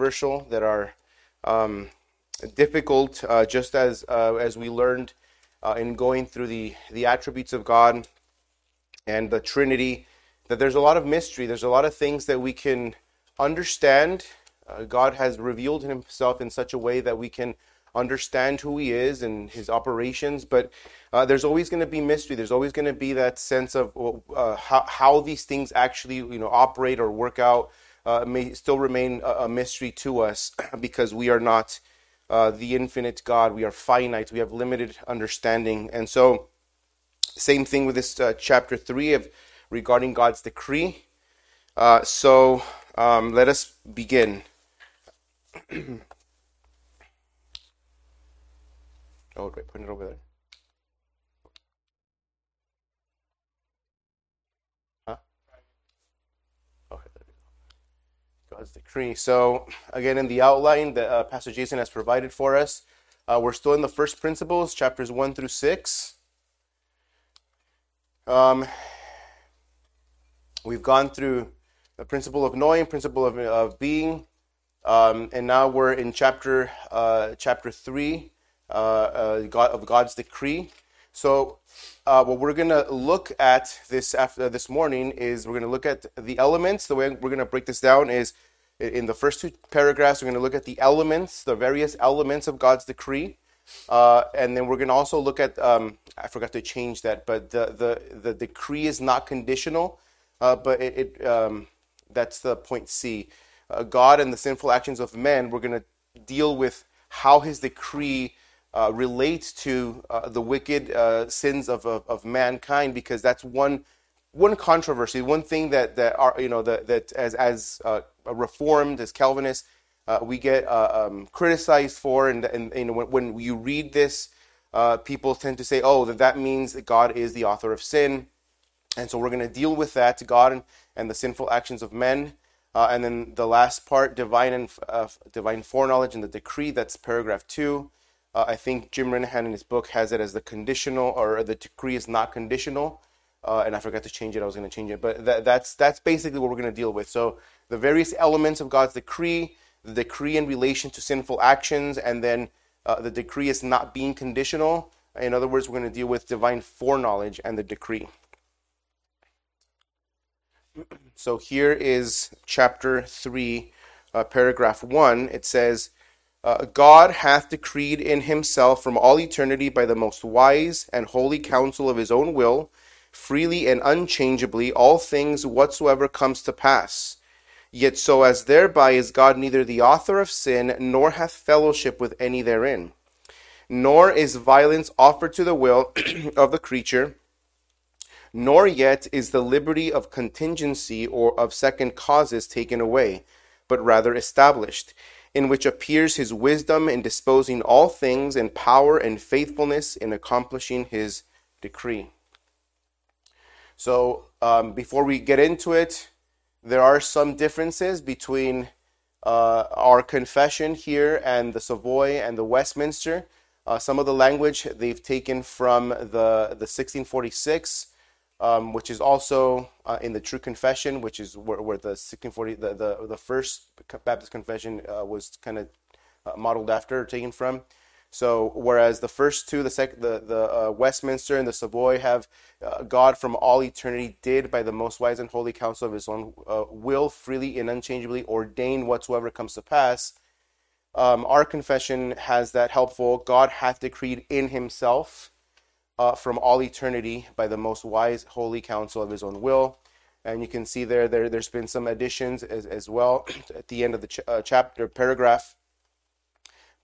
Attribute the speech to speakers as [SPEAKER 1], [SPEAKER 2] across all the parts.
[SPEAKER 1] controversial, that are um, difficult, uh, just as uh, as we learned uh, in going through the the attributes of God and the Trinity. That there's a lot of mystery. There's a lot of things that we can understand. Uh, God has revealed Himself in such a way that we can understand who He is and His operations. But uh, there's always going to be mystery. There's always going to be that sense of uh, how, how these things actually you know operate or work out. Uh, may still remain a, a, mystery to us because we are not uh, the infinite God. We are finite. We have limited understanding. And so, same thing with this uh, chapter 3 of regarding God's decree. Uh, so, um, let us begin. oh, wait, put it over there. God's decree. So, again, in the outline that uh, Pastor Jason has provided for us, uh, we're still in the first principles, chapters 1 through 6. Um, we've gone through the principle of knowing, principle of, of being, um, and now we're in chapter uh, chapter 3 uh, uh, God, of God's decree. So, uh, what we're going to look at this after this morning is we're going to look at the elements. The way we're going to break this down is in the first two paragraphs, we're going to look at the elements, the various elements of God's decree. Uh, and then we're going to also look at, um, I forgot to change that, but the, the, the decree is not conditional, uh, but it, it um, that's the point C. Uh, God and the sinful actions of men, we're going to deal with how his decree uh, relates to uh, the wicked uh, sins of, of, of mankind, because that's one one controversy, one thing that that are you know that that as as uh, reformed as Calvinists uh, we get uh, um, criticized for, and and you know when, when you read this, uh, people tend to say, oh, that that means that God is the author of sin, and so we're going to deal with that, to God and, and the sinful actions of men. Uh, and then the last part, divine and uh, divine foreknowledge and the decree. That's paragraph two. I think Jim Renihan in his book has it as the conditional, or the decree is not conditional uh, and I forgot to change it. I was going to change it, but that, that's that's basically what we're going to deal with. So the various elements of God's decree, the decree in relation to sinful actions, and then uh, the decree is not being conditional. In other words, we're going to deal with divine foreknowledge and the decree. So here is chapter 3, uh, paragraph 1. It says, uh, God hath decreed in himself from all eternity by the most wise and holy counsel of his own will freely and unchangeably all things whatsoever comes to pass. Yet so as thereby is God neither the author of sin, nor hath fellowship with any therein. Nor is violence offered to the will of the creature, nor yet is the liberty of contingency or of second causes taken away, but rather established, in which appears his wisdom in disposing all things, and power and faithfulness in accomplishing his decree. So um, before we get into it, there are some differences between uh, our confession here and the Savoy and the Westminster. Uh, some of the language they've taken from the, the 1646, um, which is also uh, in the True Confession, which is where, where the 1640 the, the, the first Baptist confession uh, was kind of uh, modeled after taken from. So whereas the first two, the sec- the the uh, Westminster and the Savoy have uh, God from all eternity did by the most wise and holy counsel of His own uh, will freely and unchangeably ordain whatsoever comes to pass. Um, our confession has that helpful. God hath decreed in Himself uh, from all eternity by the most wise holy counsel of His own will. And you can see there, there there's been some additions as, as well at the end of the ch- uh, chapter paragraph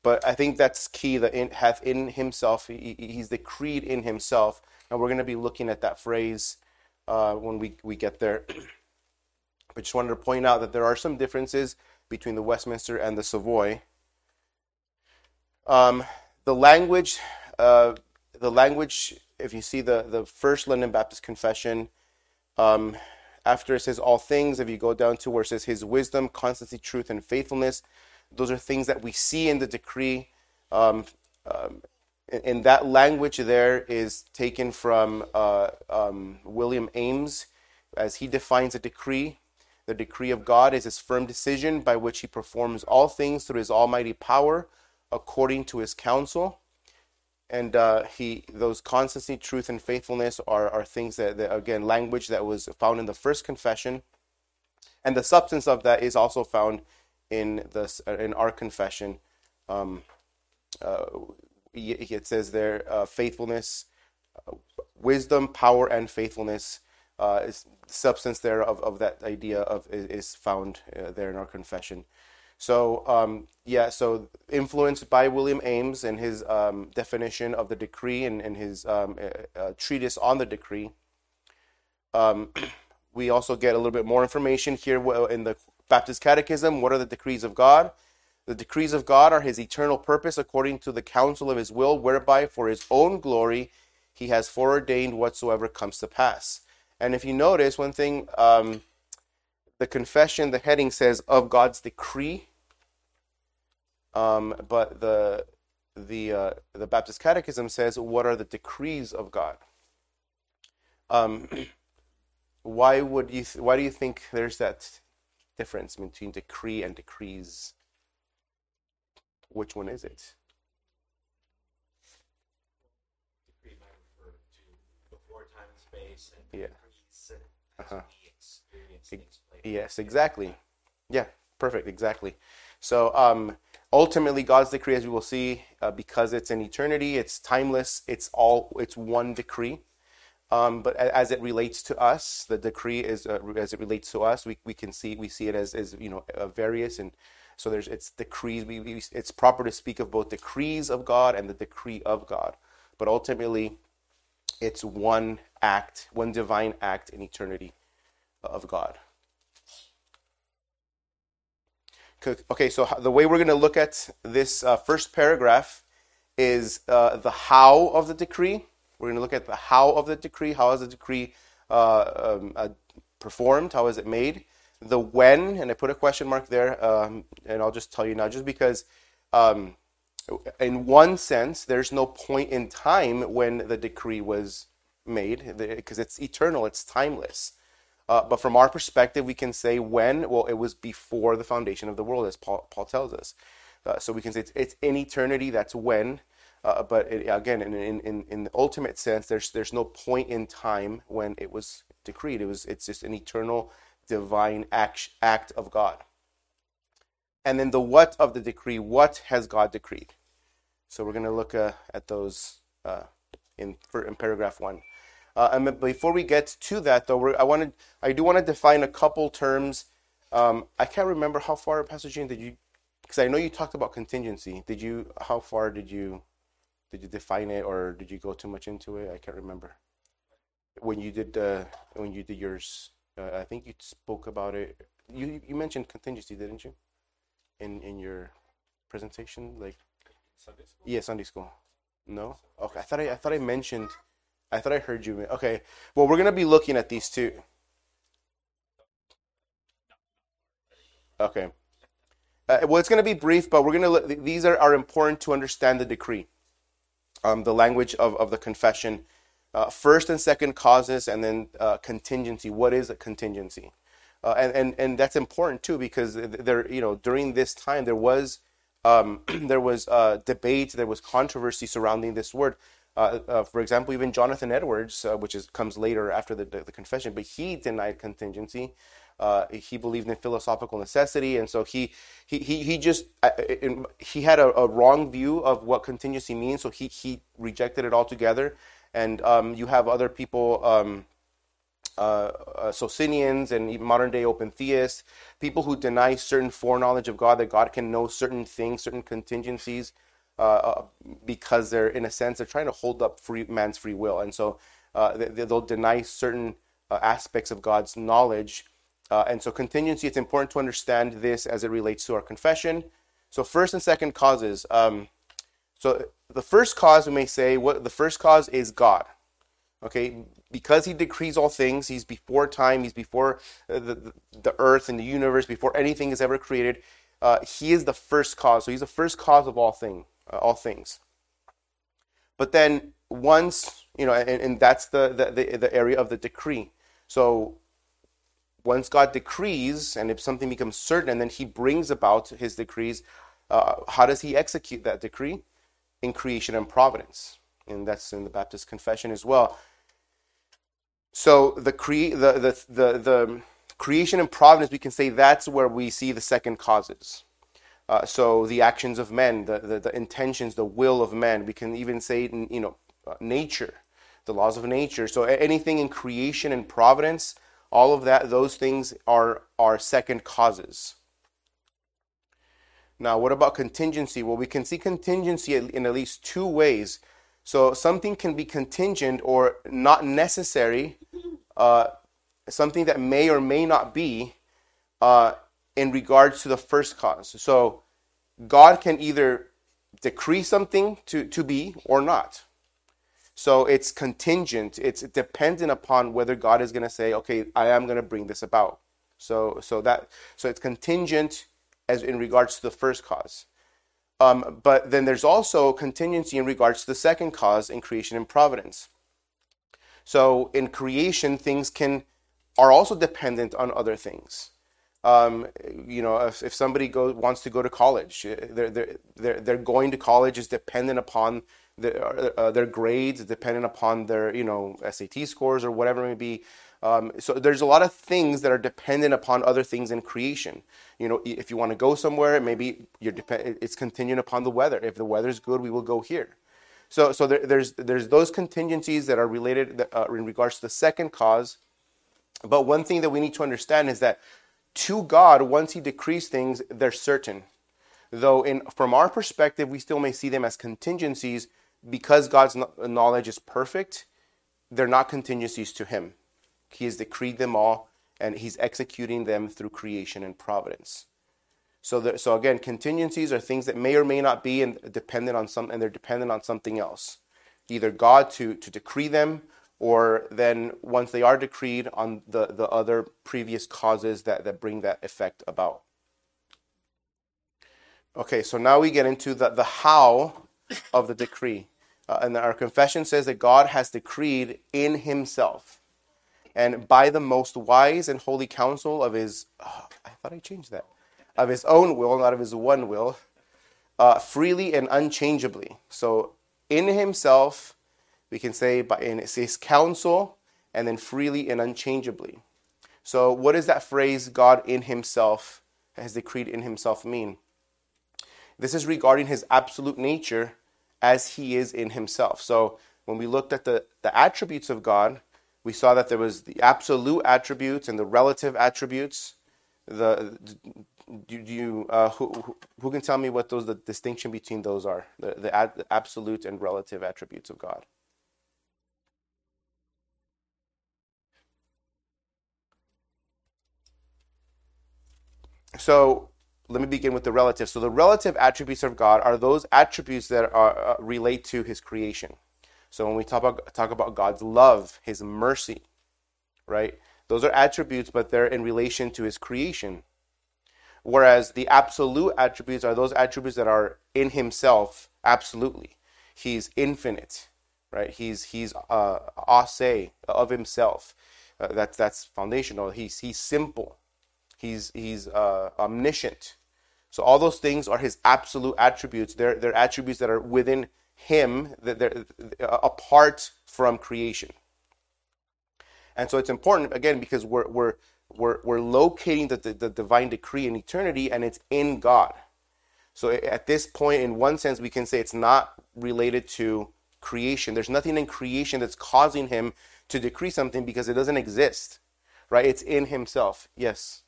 [SPEAKER 1] but I think that's key that in, hath in himself, he, he's decreed in himself. And we're going to be looking at that phrase uh, when we, we get there. I just wanted to point out that there are some differences between the Westminster and the Savoy. Um, the language, uh, the language, if you see the, the first London Baptist Confession, um, after it says all things, if you go down to where it says his wisdom, constancy, truth, and faithfulness, those are things that we see in the decree. Um, um, and, that language there is taken from uh, um, William Ames as he defines a decree. The decree of God is his firm decision by which he performs all things through his almighty power according to his counsel. And uh, he, those constancy, truth, and faithfulness are, are things that, that, again, language that was found in the first confession. And the substance of that is also found in, the, in our confession. Um, uh, it says there, uh, faithfulness, uh, wisdom, power, and faithfulness uh, is substance there of, of that idea of is found uh, there in our confession. So um, yeah, so influenced by William Ames and his um, definition of the decree and, and his um, uh, uh, treatise on the decree, um, we also get a little bit more information here in the Baptist Catechism. What are the decrees of God? The decrees of God are His eternal purpose according to the counsel of His will, whereby for His own glory He has foreordained whatsoever comes to pass. And if you notice, one thing, um, the confession, the heading says of God's decree, um, but the the uh, the Baptist Catechism says what are the decrees of God. Um, why would you? Th- why do you think there's that difference between decree and decrees? Which one is it?
[SPEAKER 2] Decree might refer to before time and space, and
[SPEAKER 1] Yeah. Uh-huh.
[SPEAKER 2] we experience things.
[SPEAKER 1] Yes, exactly. Yeah, perfect, exactly. So um, ultimately, God's decree, as we will see, uh, because it's in eternity, it's timeless. It's all. It's one decree. Um, but as it relates to us, the decree is uh, as it relates to us. We, we can see we see it as, as you know uh, various and so there's it's decrees. We, we it's proper to speak of both decrees of God and the decree of God. But ultimately, it's one act, one divine act in eternity of God. Okay, so the way we're going to look at this uh, first paragraph is uh, the how of the decree. We're going to look at the how of the decree. How is the decree uh, um, uh, performed? How is it made? The when, and I put a question mark there, um, and I'll just tell you now, just because, um, in one sense, there's no point in time when the decree was made, because it's eternal, it's timeless. Uh, but from our perspective, we can say when, well, it was before the foundation of the world, as Paul, Paul tells us. Uh, so we can say it's, it's in eternity, that's when. Uh, but it, again, in, in, in, the ultimate sense, there's, there's no point in time when it was decreed. It was, it's just an eternal divine act, act of God. And then the what of the decree, what has God decreed? So we're going to look uh, at those uh, in, in paragraph one. Uh, and before we get to that, though, I wanted, I do want to define a couple terms. Um, I can't remember how far, Pastor Gene, did you? Because I know you talked about contingency. Did you? How far did you? Did you define it, or did you go too much into it? I can't remember. When you did, uh, when you did yours, uh, I think you spoke about it. You you mentioned contingency, didn't you? In in your presentation, like
[SPEAKER 2] Sunday school?
[SPEAKER 1] yeah, Sunday school. No. Okay, I thought I, I thought I mentioned. I thought I heard you. Okay. Well, we're gonna be looking at these two. Okay. Uh, well, it's gonna be brief, but we're gonna. look- These are, are important to understand the decree, um, the language of, of the confession, uh, first and second causes, and then uh, contingency. What is a contingency? Uh, and, and and that's important too because there, you know, during this time there was um, there was uh, debate, there was controversy surrounding this word. Uh, uh, for example, even Jonathan Edwards, which is comes later after the, the, the confession, but he denied contingency. Uh, he believed in philosophical necessity, and so he he he, he just uh, he had a, a wrong view of what contingency means. So he he rejected it altogether. And um, you have other people. Um, uh, uh, Socinians and even modern day open theists, people who deny certain foreknowledge of God, that God can know certain things, certain contingencies, uh, uh, because they're, in a sense, they're trying to hold up free man's free will. And so uh, they, they'll deny certain aspects of God's knowledge. Uh, and so, contingency, it's important to understand this as it relates to our confession. So, first and second causes. Um, so, the first cause, we may say, what the first cause is God. Okay, because he decrees all things, he's before time, he's before uh, the, the, the earth and the universe, before anything is ever created. Uh, he is the first cause. So he's the first cause of all thing, uh, all things. But then once, you know, and, and that's the, the, the, the area of the decree. So once God decrees, and if something becomes certain, and then He brings about His decrees, uh, how does He execute that decree? In creation and providence, and that's in the Baptist Confession as well. So the the, the the the creation and providence, we can say that's where we see the second causes. Uh, so the actions of men, the, the, the intentions, the will of men. We can even say, you know, uh, nature, the laws of nature. So anything in creation and providence, all of that, those things are are second causes. Now, what about contingency? Well, we can see contingency in at least two ways. So something can be contingent or not necessary, uh, something that may or may not be uh, in regards to the first cause. So God can either decree something to, to be or not. So it's contingent. It's dependent upon whether God is going to say, "Okay, I am going to bring this about." So so that so it's contingent as in regards to the first cause. Um, but then there's also contingency in regards to the second cause in creation and providence. So in creation, things can are also dependent on other things. Um, you know, if, if somebody goes wants to go to college, they're, they're, they're, they're going to college is dependent upon the, uh, their grades, dependent upon their, you know, SAT scores or whatever it may be. Um, so there's a lot of things that are dependent upon other things in creation. You know, if you want to go somewhere, maybe you're depend- it's contingent upon the weather. If the weather's good, we will go here. So, so there, there's there's those contingencies that are related uh, in regards to the second cause. But one thing that we need to understand is that to God, once He decrees things, they're certain. Though, in from our perspective, we still may see them as contingencies because God's knowledge is perfect. They're not contingencies to Him. He has decreed them all, and He's executing them through creation and providence. So, so again, contingencies are things that may or may not be and dependent on some, and they're dependent on something else, either God to to decree them, or then once they are decreed, on the the other previous causes that that bring that effect about. Okay, so now we get into the the how of the decree, uh, and our confession says that God has decreed in Himself and by the most wise and holy counsel of his, oh, I thought I changed that, of his own will, not of his one will, uh, freely and unchangeably. So in himself, we can say by in his counsel, and then freely and unchangeably. So what does that phrase, God in himself, has decreed in himself mean? This is regarding his absolute nature as he is in himself. So when we looked at the, the attributes of God, we saw that there was the absolute attributes and the relative attributes. The do, do you uh, who, who can tell me what those the distinction between those are the, the, ad, the absolute and relative attributes of God? So let me begin with the relative. So the relative attributes of God are those attributes that are, uh, relate to His creation. So when we talk about, talk about God's love, His mercy, right? Those are attributes, but they're in relation to His creation. Whereas the absolute attributes are those attributes that are in Himself, absolutely. He's infinite, right? He's He's uh, ase of Himself. Uh, that's that's foundational. He's He's simple. He's He's uh, omniscient. So all those things are His absolute attributes. They're they're attributes that are within him that they're uh, apart from creation. And so it's important again because we're we're we're, we're locating the, the, the divine decree in eternity and it's in God. So at this point, in one sense, we can say it's not related to creation. There's nothing in creation that's causing him to decree something because it doesn't exist, right? It's in himself. Yes.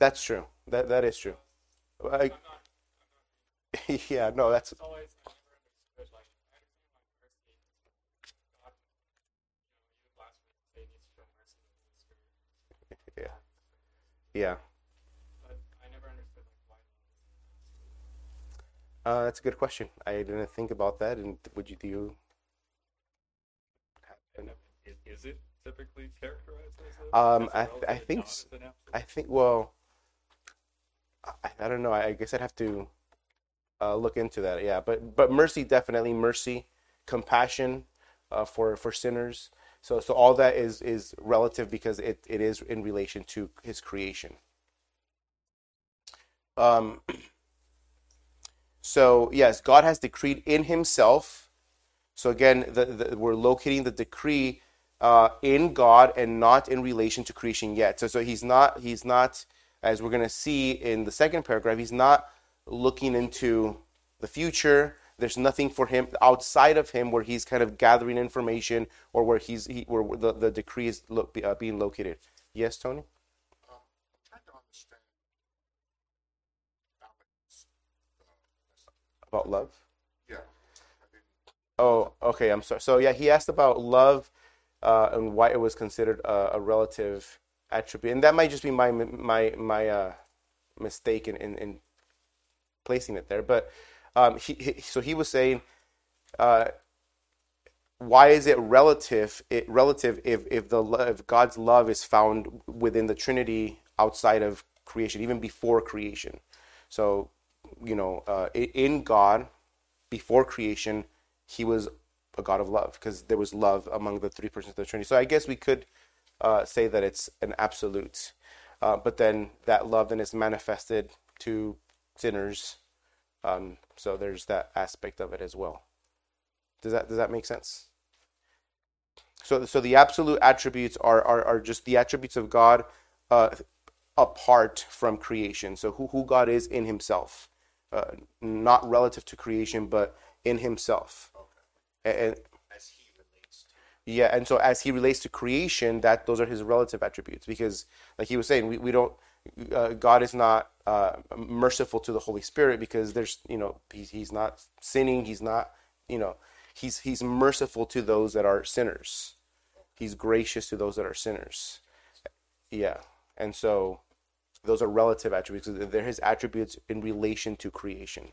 [SPEAKER 1] That's true. That that is true. I, yeah, no, that's. Yeah. Yeah. Uh, that's a good question. I didn't think about that. And would you do?
[SPEAKER 3] Is it typically characterized as
[SPEAKER 1] a? Um, I, I think I think well, I, I don't know. I guess I'd have to uh, look into that. Yeah, but but mercy definitely mercy, compassion uh, for for sinners. So so all that is is relative because it, it is in relation to his creation. Um. So yes, God has decreed in Himself. So again, the, the, we're locating the decree uh, in God and not in relation to creation yet. So so He's not He's not as we're going to see in the second paragraph. He's not looking into the future. There's nothing for him outside of him where he's kind of gathering information or where he's he, where the, the decree is lo- uh, being located. Yes, Tony.
[SPEAKER 4] I'm trying to understand Dominic's,
[SPEAKER 1] About love.
[SPEAKER 4] yeah,
[SPEAKER 1] Oh, okay. I'm sorry. So yeah, he asked about love uh, and why it was considered a, a relative attribute, and that might just be my my my uh, mistake in, in, in placing it there. But um, he, he so he was saying, uh, why is it relative? It relative if if the if God's love is found within the Trinity outside of creation, even before creation. So you know, uh, in God before creation, he was a God of love because there was love among the three persons of the Trinity. So I guess we could uh, say that it's an absolute, uh, but then that love then is manifested to sinners. Um, so there's that aspect of it as well. Does that does that make sense? So so the absolute attributes are are, are just the attributes of God uh, apart from creation. So who who God is in Himself, uh, not relative to creation, but in Himself. And,
[SPEAKER 2] as he relates to.
[SPEAKER 1] Yeah, and so as he relates to creation, that those are his relative attributes. Because, like he was saying, we, we don't. Uh, God is not uh, merciful to the Holy Spirit because there's you know he's he's not sinning. He's not you know he's he's merciful to those that are sinners. He's gracious to those that are sinners. Yeah, and so those are relative attributes. They're his attributes in relation to creation.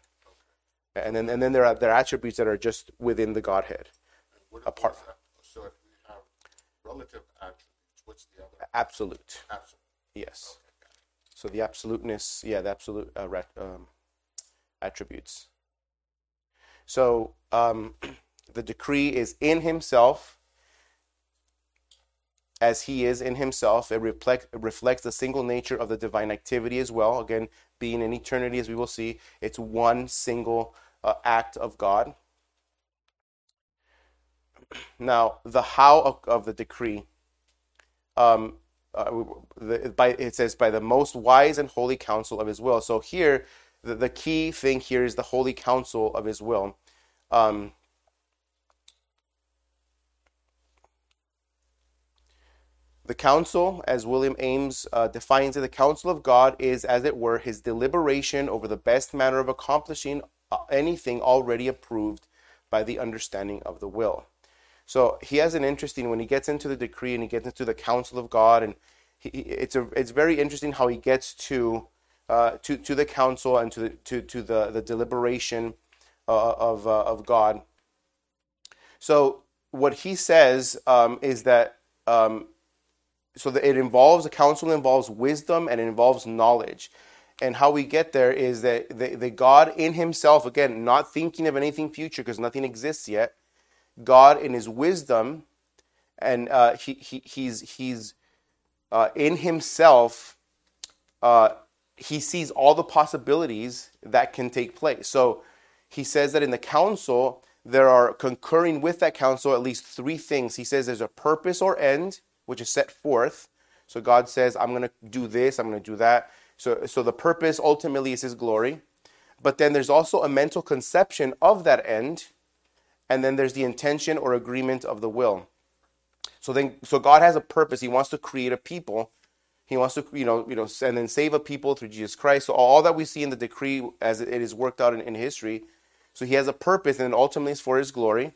[SPEAKER 1] And then and then there are there are attributes that are just within the Godhead. Apart-
[SPEAKER 4] what's that? So if we have relative attributes, what's the other
[SPEAKER 1] Absolute.
[SPEAKER 4] absolute?
[SPEAKER 1] Yes. So the absoluteness, yeah, the absolute uh, rat, um, attributes. So um, the decree is in himself, as he is in himself. It, reflect, it reflects the single nature of the divine activity as well. Again, being in eternity, as we will see, it's one single uh, act of God. Now, the how of, of the decree. Um, uh, the, by, it says by the most wise and holy counsel of his will. So here, the, the key thing here is the holy counsel of his will. Um, the counsel, as William Ames uh, defines it, the counsel of God is, as it were, his deliberation over the best manner of accomplishing uh, anything already approved by the understanding of the will. So he has an interesting when he gets into the decree and he gets into the counsel of God, and he, it's a it's very interesting how he gets to uh, to to the council and to the to to the the deliberation uh, of uh, of God. So what he says um, is that um, so that it involves the council involves wisdom and it involves knowledge and how we get there is that the, the god in himself again not thinking of anything future because nothing exists yet god in his wisdom and uh, he, he, he's, he's uh, in himself uh, he sees all the possibilities that can take place. So he says that in the council there are concurring with that council at least three things. He says there's a purpose or end which is set forth. So god says i'm going to do this i'm going to do that. So, so the purpose ultimately is his glory. But then there's also a mental conception of that end and then there's the intention or agreement of the will. So then so god has a purpose. He wants to create a people. He wants to you know you know and then save a people through jesus christ. So all that we see in the decree as it is worked out in, in history so he has a purpose and ultimately it's for his glory.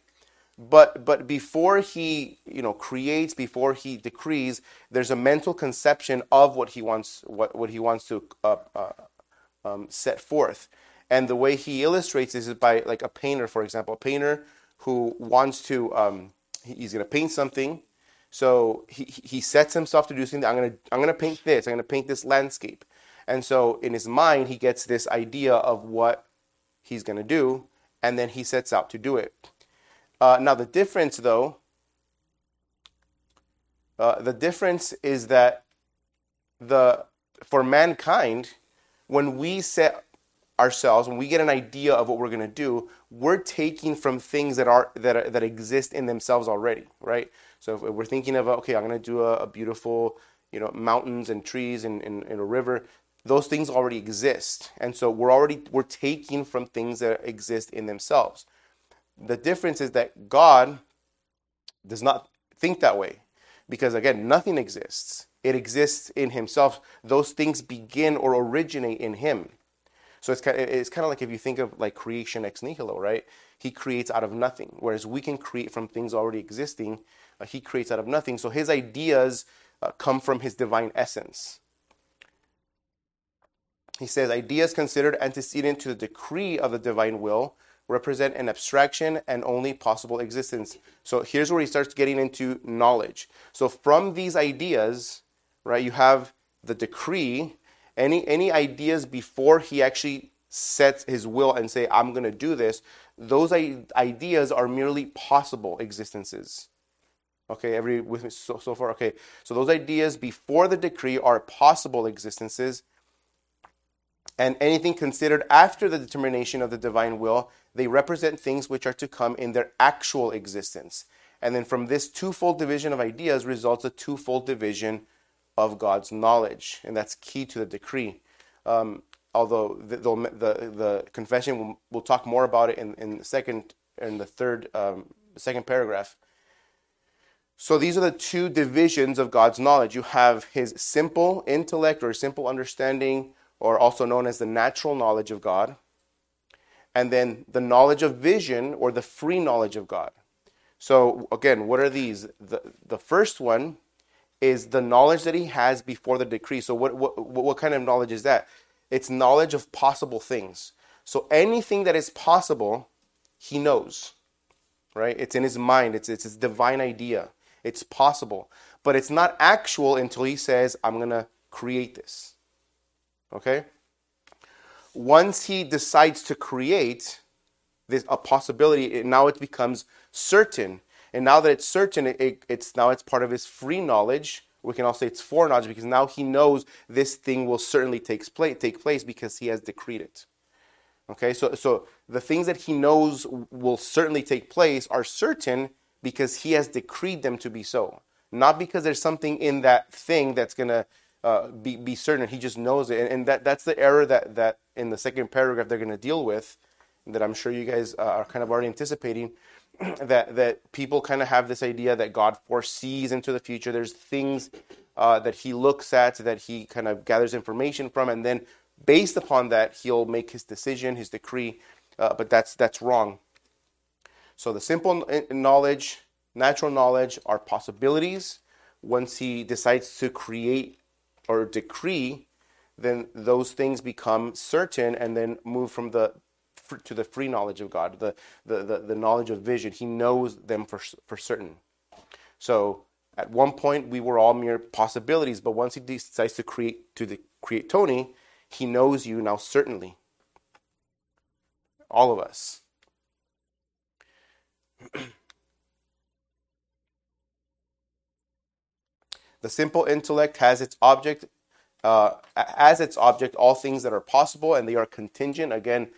[SPEAKER 1] But but before he you know creates before he decrees there's a mental conception of what he wants what, what he wants to uh, uh, um, set forth. And the way he illustrates this is by like a painter for example. A painter who wants to um, he- he's going to paint something. So he, he he sets himself to do something. I'm going to i'm going to paint this. I'm going to paint this landscape. And so in his mind he gets this idea of what he's going to do, and then he sets out to do it. Uh, now, the difference, though, uh, the difference is that the for mankind, when we set ourselves, when we get an idea of what we're going to do, we're taking from things that are that are, that exist in themselves already, right? So if we're thinking of okay, I'm going to do a, a, beautiful, you know, mountains and trees and, and, and a river. Those things already exist, and so we're already we're taking from things that exist in themselves. The difference is that God does not think that way, because again, nothing exists. It exists in Himself. Those things begin or originate in Him. So it's kind of, it's kind of like if you think of like creation ex nihilo, right? He creates out of nothing, whereas we can create from things already existing. Uh, he creates out of nothing. So his ideas uh, come from his divine essence. He says ideas considered antecedent to the decree of the divine will represent an abstraction and only possible existence. So here's where he starts getting into knowledge. So from these ideas, right, you have the decree, any any ideas before he actually sets his will and say I'm going to do this, those ideas are merely possible existences. Okay, every with me so, so far. Okay, so those ideas before the decree are possible existences, and anything considered after the determination of the divine will, they represent things which are to come in their actual existence. And then from this twofold division of ideas results a twofold division of God's knowledge, and that's key to the decree. Um, although the, the, the, confession, will we'll, talk more about it in, in the second in the third um, second paragraph. So these are the two divisions of God's knowledge. You have his simple intellect or simple understanding, or also known as the natural knowledge of God, and then the knowledge of vision or the free knowledge of God. So again, what are these? The, the first one is the knowledge that he has before the decree. So what, what, what kind of knowledge is that? It's knowledge of possible things. So anything that is possible, he knows, right? It's in his mind. It's, it's his divine idea. It's possible. But it's not actual until he says, I'm going to create this. Okay? Once he decides to create this a possibility, it, now it becomes certain. And now that it's certain, it, it, it's now it's part of his free knowledge. We can also say it's foreknowledge because now he knows this thing will certainly take place, take place because he has decreed it. Okay, so so the things that he knows will certainly take place are certain because he has decreed them to be so. Not because there's something in that thing that's going to uh, be, be certain. He just knows it. And, and, that, that's the error that, that in the second paragraph they're going to deal with, that I'm sure you guys uh, are kind of already anticipating. that, that people kind of have this idea that God foresees into the future. There's things uh, that he looks at, that he kind of gathers information from, and then based upon that, he'll make his decision, his decree. Uh, but that's, that's wrong. So the simple knowledge, natural knowledge are possibilities. Once he decides to create or decree, then those things become certain and then move from the to the free knowledge of God, the, the, the, the knowledge of vision. He knows them for, for certain. So at one point we were all mere possibilities, but once he decides to create to the, create Tony, he knows you now certainly. All of us. the simple intellect has its object uh, as its object all things that are possible and they are contingent again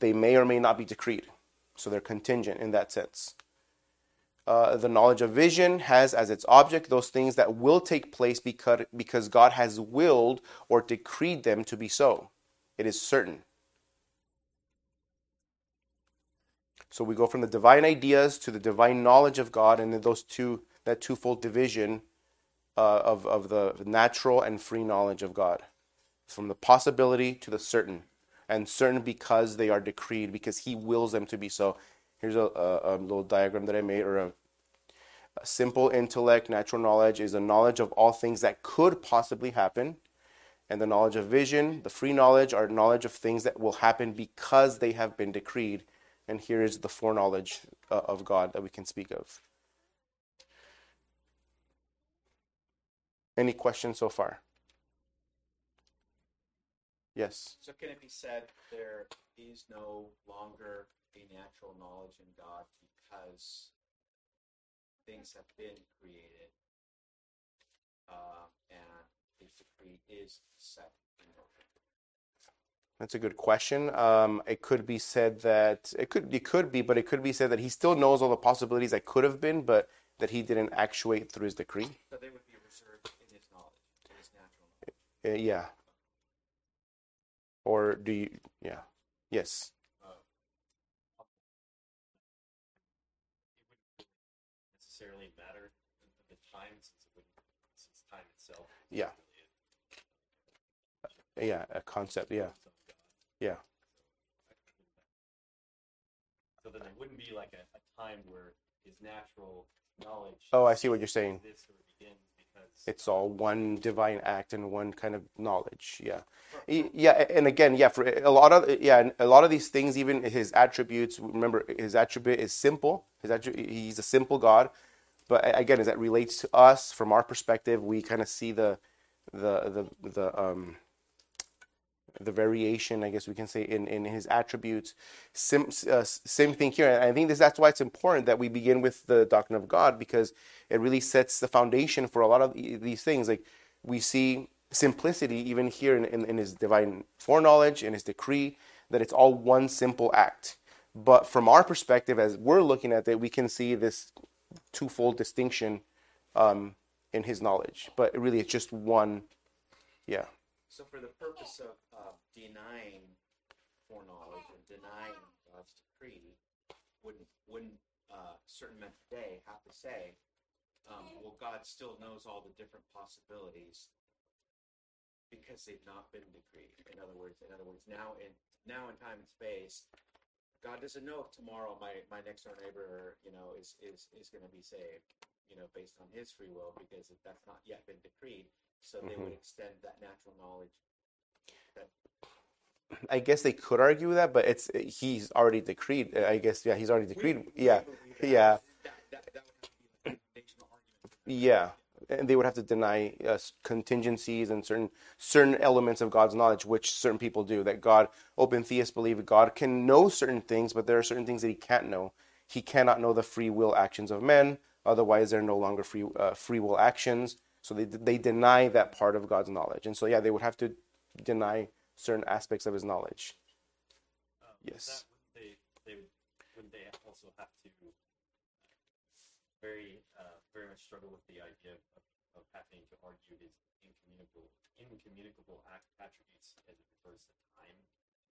[SPEAKER 1] they may or may not be decreed so they're contingent in that sense uh, the knowledge of vision has as its object those things that will take place because, because god has willed or decreed them to be so it is certain So we go from the divine ideas to the divine knowledge of God, and then those two, that twofold division uh, of, of the natural and free knowledge of God. From the possibility to the certain. And certain because they are decreed, because He wills them to be so. Here's a, a, a little diagram that I made, or a, a simple intellect, natural knowledge is a knowledge of all things that could possibly happen. And the knowledge of vision, the free knowledge, are knowledge of things that will happen because they have been decreed and here is the foreknowledge uh, of God that we can speak of. Any questions so far? Yes.
[SPEAKER 2] So can it be said there is no longer a natural knowledge in God because things have been created uh, and His decree is set in motion?
[SPEAKER 1] That's a good question. Um, it could be said that it could it could be, but it could be said that he still knows all the possibilities that could have been, but that he didn't actuate through his decree.
[SPEAKER 2] So they would be reserved in His knowledge, in His natural knowledge.
[SPEAKER 1] Uh, yeah. Or do you? Yeah. Yes.
[SPEAKER 3] necessarily matter the, the time since wouldn't since time itself
[SPEAKER 1] Yeah.
[SPEAKER 3] really
[SPEAKER 1] Yeah. A concept. Yeah.
[SPEAKER 3] a son of God.
[SPEAKER 1] Yeah.
[SPEAKER 3] So then there wouldn't be like a, a time where his natural knowledge.
[SPEAKER 1] Oh, I see what you're saying.
[SPEAKER 3] This sort of begins because
[SPEAKER 1] It's all one divine act and one kind of knowledge. Yeah. Yeah, and again, yeah, for a lot of yeah, a lot of these things, even his attributes. Remember, his attribute is simple. His attri- he's a simple God, but again, as that relates to us from our perspective, we kind of see the the the the um the variation, I guess we can say, in, in his attributes. Sim, uh, same thing here. And I think this, that's why it's important that we begin with the doctrine of God because it really sets the foundation for a lot of these things. Like we see simplicity even here in, in, in his divine foreknowledge, in his decree, that it's all one simple act. But from our perspective, as we're looking at it, we can see this twofold distinction um, in his knowledge. But really, it's just one. Yeah.
[SPEAKER 2] So for the purpose of denying foreknowledge and denying God's decree, wouldn't wouldn't uh, certain men today have to say, um, well, God still knows all the different possibilities because they've not been decreed. In other words, in other words, now in now in time and space, God doesn't know if tomorrow my, my next door neighbor, you know, is is is going to be saved, you know, based on his free will because that's not yet been decreed. So they would extend that natural knowledge.
[SPEAKER 1] I guess they could argue that, but it's he's already decreed. I guess yeah, he's already decreed. Yeah, yeah,
[SPEAKER 2] That, that, that would have to be like a foundational argument.
[SPEAKER 1] yeah. And they would have to deny uh, contingencies and certain certain elements of God's knowledge, which certain people do. That God, open theists believe God can know certain things, but there are certain things that He can't know. He cannot know the free will actions of men. Otherwise, they're no longer free uh, free will actions. So they they deny that part of God's knowledge, and so yeah, they would have to deny certain aspects of His knowledge.
[SPEAKER 3] Um,
[SPEAKER 1] Yes.
[SPEAKER 3] That, wouldn't they, they would, they also have to uh, very, uh, very much struggle with the idea of, of having to argue his incommunicable, incommunicable act, attributes as it refers to time?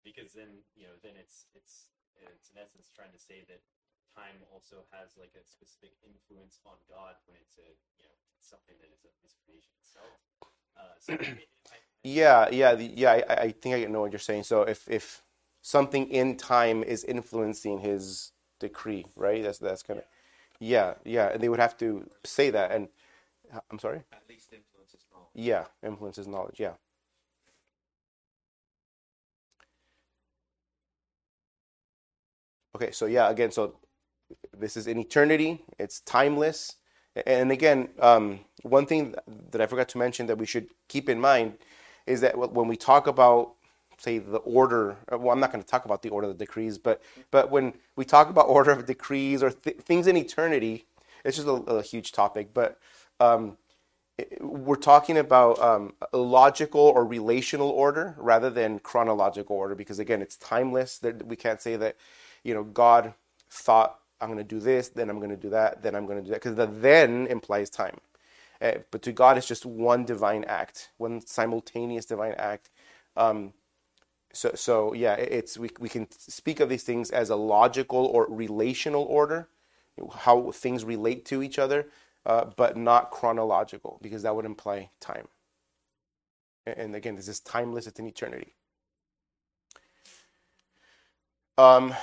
[SPEAKER 3] Because then, you know, then it's, it's, it's in essence trying to say that time also has like a specific influence on God when it's a, you know, something that is His itself. Uh, so I, I,
[SPEAKER 1] Yeah, yeah, the, yeah. I, I think I know what you're saying. So if if something in time is influencing his decree, right? That's that's kind of yeah, yeah. And they would have to say that. And I'm sorry.
[SPEAKER 2] At least influences knowledge.
[SPEAKER 1] Yeah, influences knowledge. Yeah. Okay, so yeah, again, so this is in eternity. It's timeless. And again, um, one thing that I forgot to mention that we should keep in mind is that when we talk about, say, the order. Well, I'm not going to talk about the order of the decrees, but but when we talk about order of decrees or th- things in eternity, it's just a, a huge topic. But um, we're talking about um, a logical or relational order rather than chronological order because again it's timeless that we can't say that you know god thought i'm going to do this then i'm going to do that then i'm going to do that because the then implies time. Uh, but to god it's just one divine act one simultaneous divine act. Um, so so yeah it's we, we can speak of these things as a logical or relational order how things relate to each other uh, but not chronological because that would imply time. And again this is timeless it's in eternity. Um,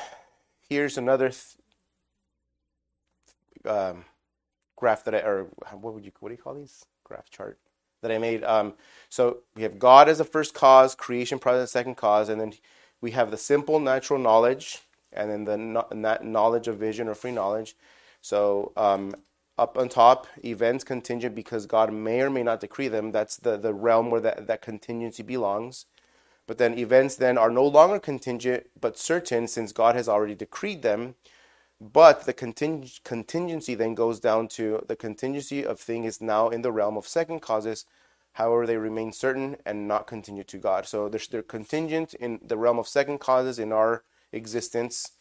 [SPEAKER 1] here's another th- um, graph that I, or what would you, what do you call these? Graph chart that I made. Um, so we have God as the first cause, creation process second cause, and then we have the simple natural knowledge, and then the that knowledge of vision or free knowledge. So um, up on top, events contingent because God may or may not decree them. That's the, the realm where that, that contingency belongs. But then events then are no longer contingent but certain since God has already decreed them. But the conting- contingency then goes down to the contingency of thing is now in the realm of second causes. However, they remain certain and not contingent to God. So they're, they're contingent in the realm of second causes in our existence.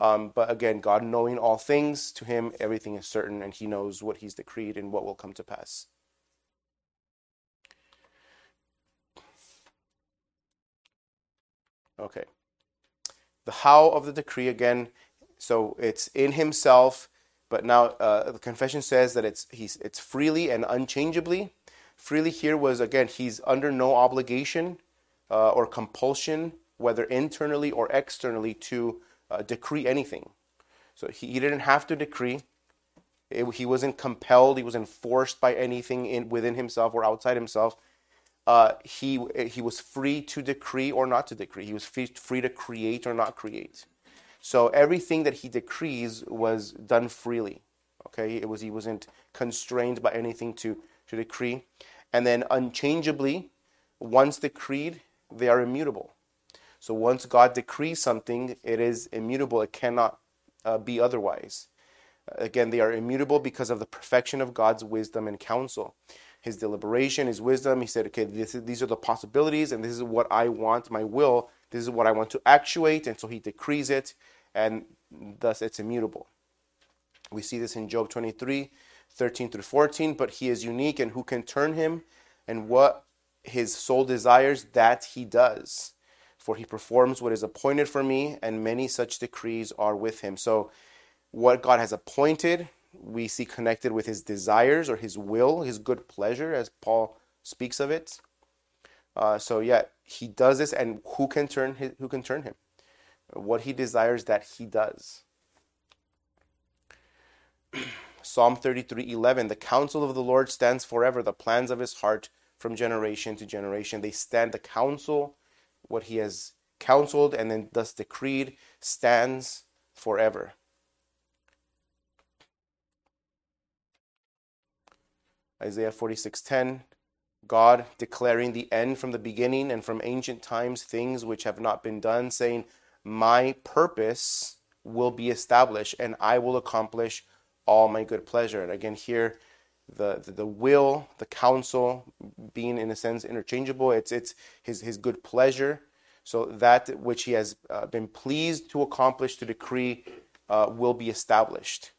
[SPEAKER 1] Um, but again, God knowing all things, to him everything is certain, and he knows what he's decreed and what will come to pass. Okay. The how of the decree again. So it's in himself, but now uh, the confession says that it's he's it's freely and unchangeably. Freely here was again he's under no obligation uh, or compulsion, whether internally or externally, to uh, decree anything. So he, he didn't have to decree. It, he wasn't compelled. He wasn't forced by anything in, within himself or outside himself uh, he he was free to decree or not to decree. He was free, free to create or not create. So everything that he decrees was done freely. Okay, it was he wasn't constrained by anything to to decree, and then unchangeably, once decreed, they are immutable. So once God decrees something, it is immutable. It cannot uh, be otherwise. Again, they are immutable because of the perfection of God's wisdom and counsel his deliberation, his wisdom. He said, okay, this, these are the possibilities, and this is what I want, my will. This is what I want to actuate. And so he decrees it, and thus it's immutable. We see this in Job 23, 13 through 14. But he is unique, and who can turn him? And what his soul desires, that he does. For he performs what is appointed for me, and many such decrees are with him. So, what God has appointed, we see connected with his desires or his will, his good pleasure, as Paul speaks of it. Uh, so yeah, he does this, and who can turn his, who can turn him? What he desires, that he does. Psalm 33 11 The counsel of the Lord stands forever, the plans of his heart from generation to generation. They stand, the counsel, what he has counseled and then thus decreed, stands forever. Isaiah 46:10, God declaring the end from the beginning and from ancient times things which have not been done, saying, "My purpose will be established, and I will accomplish all my good pleasure." And again, here, the, the, the will, the counsel, being in a sense interchangeable. It's it's his his good pleasure. So that which he has uh, been pleased to accomplish to decree uh, will be established.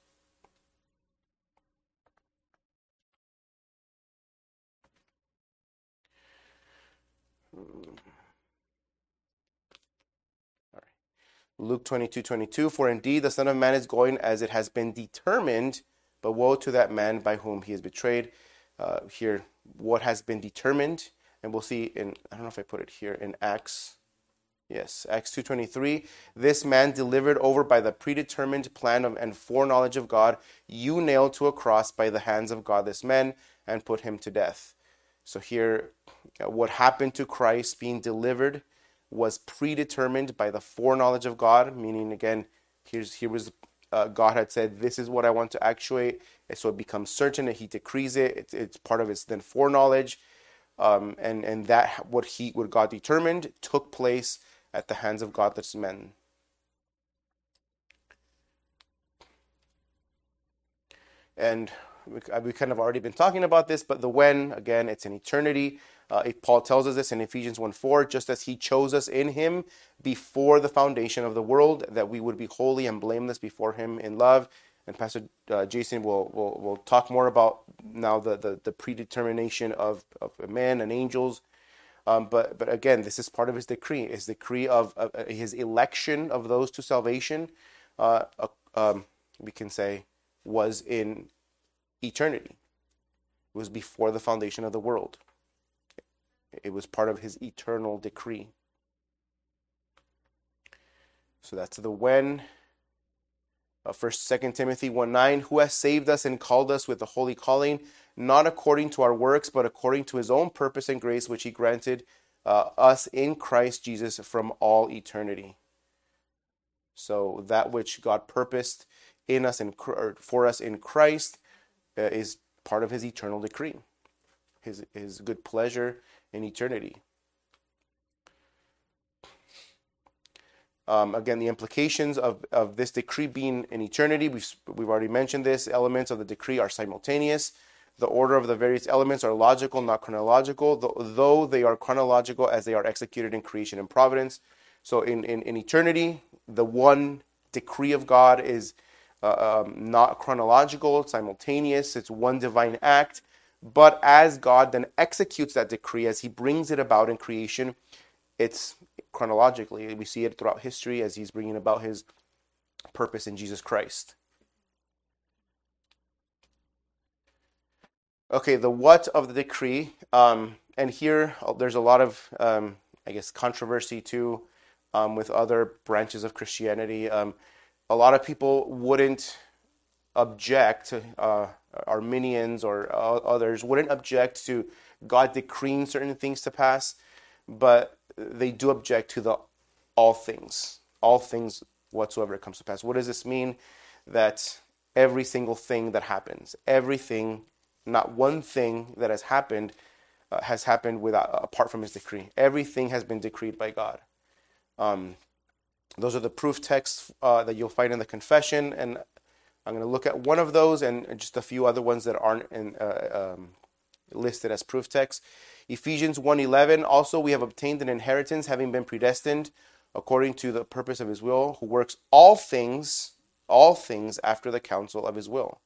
[SPEAKER 1] Luke 22 22, for indeed the Son of Man is going as it has been determined, but woe to that man by whom he is betrayed. Uh, here, what has been determined, and we'll see in, I don't know if I put it here, in Acts. Yes, Acts 2.23, this man delivered over by the predetermined plan of, and foreknowledge of God, you nailed to a cross by the hands of godless men and put him to death. So here, uh, what happened to Christ being delivered was predetermined by the foreknowledge of God, meaning again, here's here was uh, God had said, "This is what I want to actuate," and so it becomes certain that He decrees it. It's, it's part of His then foreknowledge, um, and and that what He what God determined took place at the hands of godless men. And we, we kind of already been talking about this, but the when again, it's an eternity. Uh, Paul tells us this in Ephesians 1 4, just as he chose us in him before the foundation of the world, that we would be holy and blameless before him in love. And Pastor uh, Jason will, will, will talk more about now the, the, the predetermination of, of man and angels. Um, but, but again, this is part of his decree, his decree of, uh, his election of those to salvation, uh, uh, um, we can say, was in eternity. It was before the foundation of the world. It was part of his eternal decree. So that's the when. First, Second Timothy one nine, who has saved us and called us with a holy calling, not according to our works, but according to His own purpose and grace, which He granted uh, us in Christ Jesus from all eternity. So that which God purposed in us and for us in Christ uh, is part of His eternal decree, His His good pleasure in eternity. Um, again, the implications of, of this decree being in eternity, we've, we've already mentioned this. Elements of the decree are simultaneous. The order of the various elements are logical, not chronological, though they are chronological as they are executed in creation and providence. So in, in, in eternity, the one decree of God is uh, um, not chronological, simultaneous, it's one divine act. But as God then executes that decree, as he brings it about in creation, it's chronologically. We see it throughout history as he's bringing about his purpose in Jesus Christ. Okay, the what of the decree. Um, and here uh, there's a lot of, um, I guess, controversy too um, with other branches of Christianity. A lot of people wouldn't object, uh, Arminians or uh, others wouldn't object to God decreeing certain things to pass, but they do object to the all things, all things whatsoever comes to pass. What does this mean? That every single thing that happens, everything, not one thing that has happened, uh, has happened without apart from His decree. Everything has been decreed by God. Um, those are the proof texts uh, that you'll find in the confession, and I'm going to look at one of those and just a few other ones that aren't in, uh, um, listed as proof texts. Ephesians 1:11 also we have obtained an inheritance having been predestined according to the purpose of his will who works all things all things after the counsel of his will.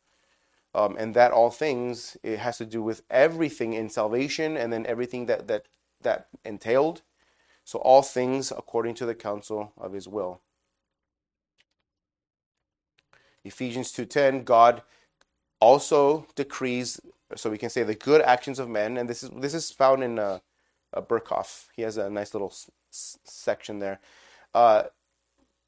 [SPEAKER 1] Um, and that all things it has to do with everything in salvation and then everything that that that entailed. So all things according to the counsel of his will. Ephesians 2:10 God also decrees so we can say the good actions of men, and this is this is found in uh, uh, Berkhof. He has a nice little s- section there. Uh,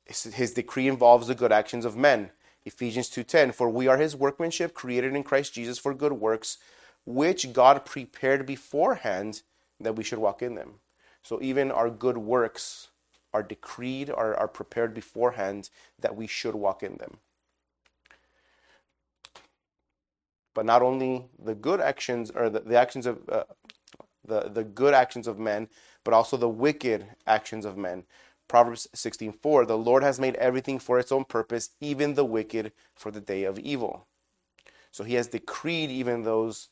[SPEAKER 1] his, his, decree involves the good actions of men. Ephesians 2:10 For we are his workmanship created in Christ Jesus for good works which God prepared beforehand that we should walk in them. So even our good works are decreed are, are prepared beforehand that we should walk in them. but not only the good actions or the, the actions of uh, the, the good actions of men, but also the wicked actions of men. Proverbs 16:4 The Lord has made everything for its own purpose, even the wicked for the day of evil. So he has decreed even those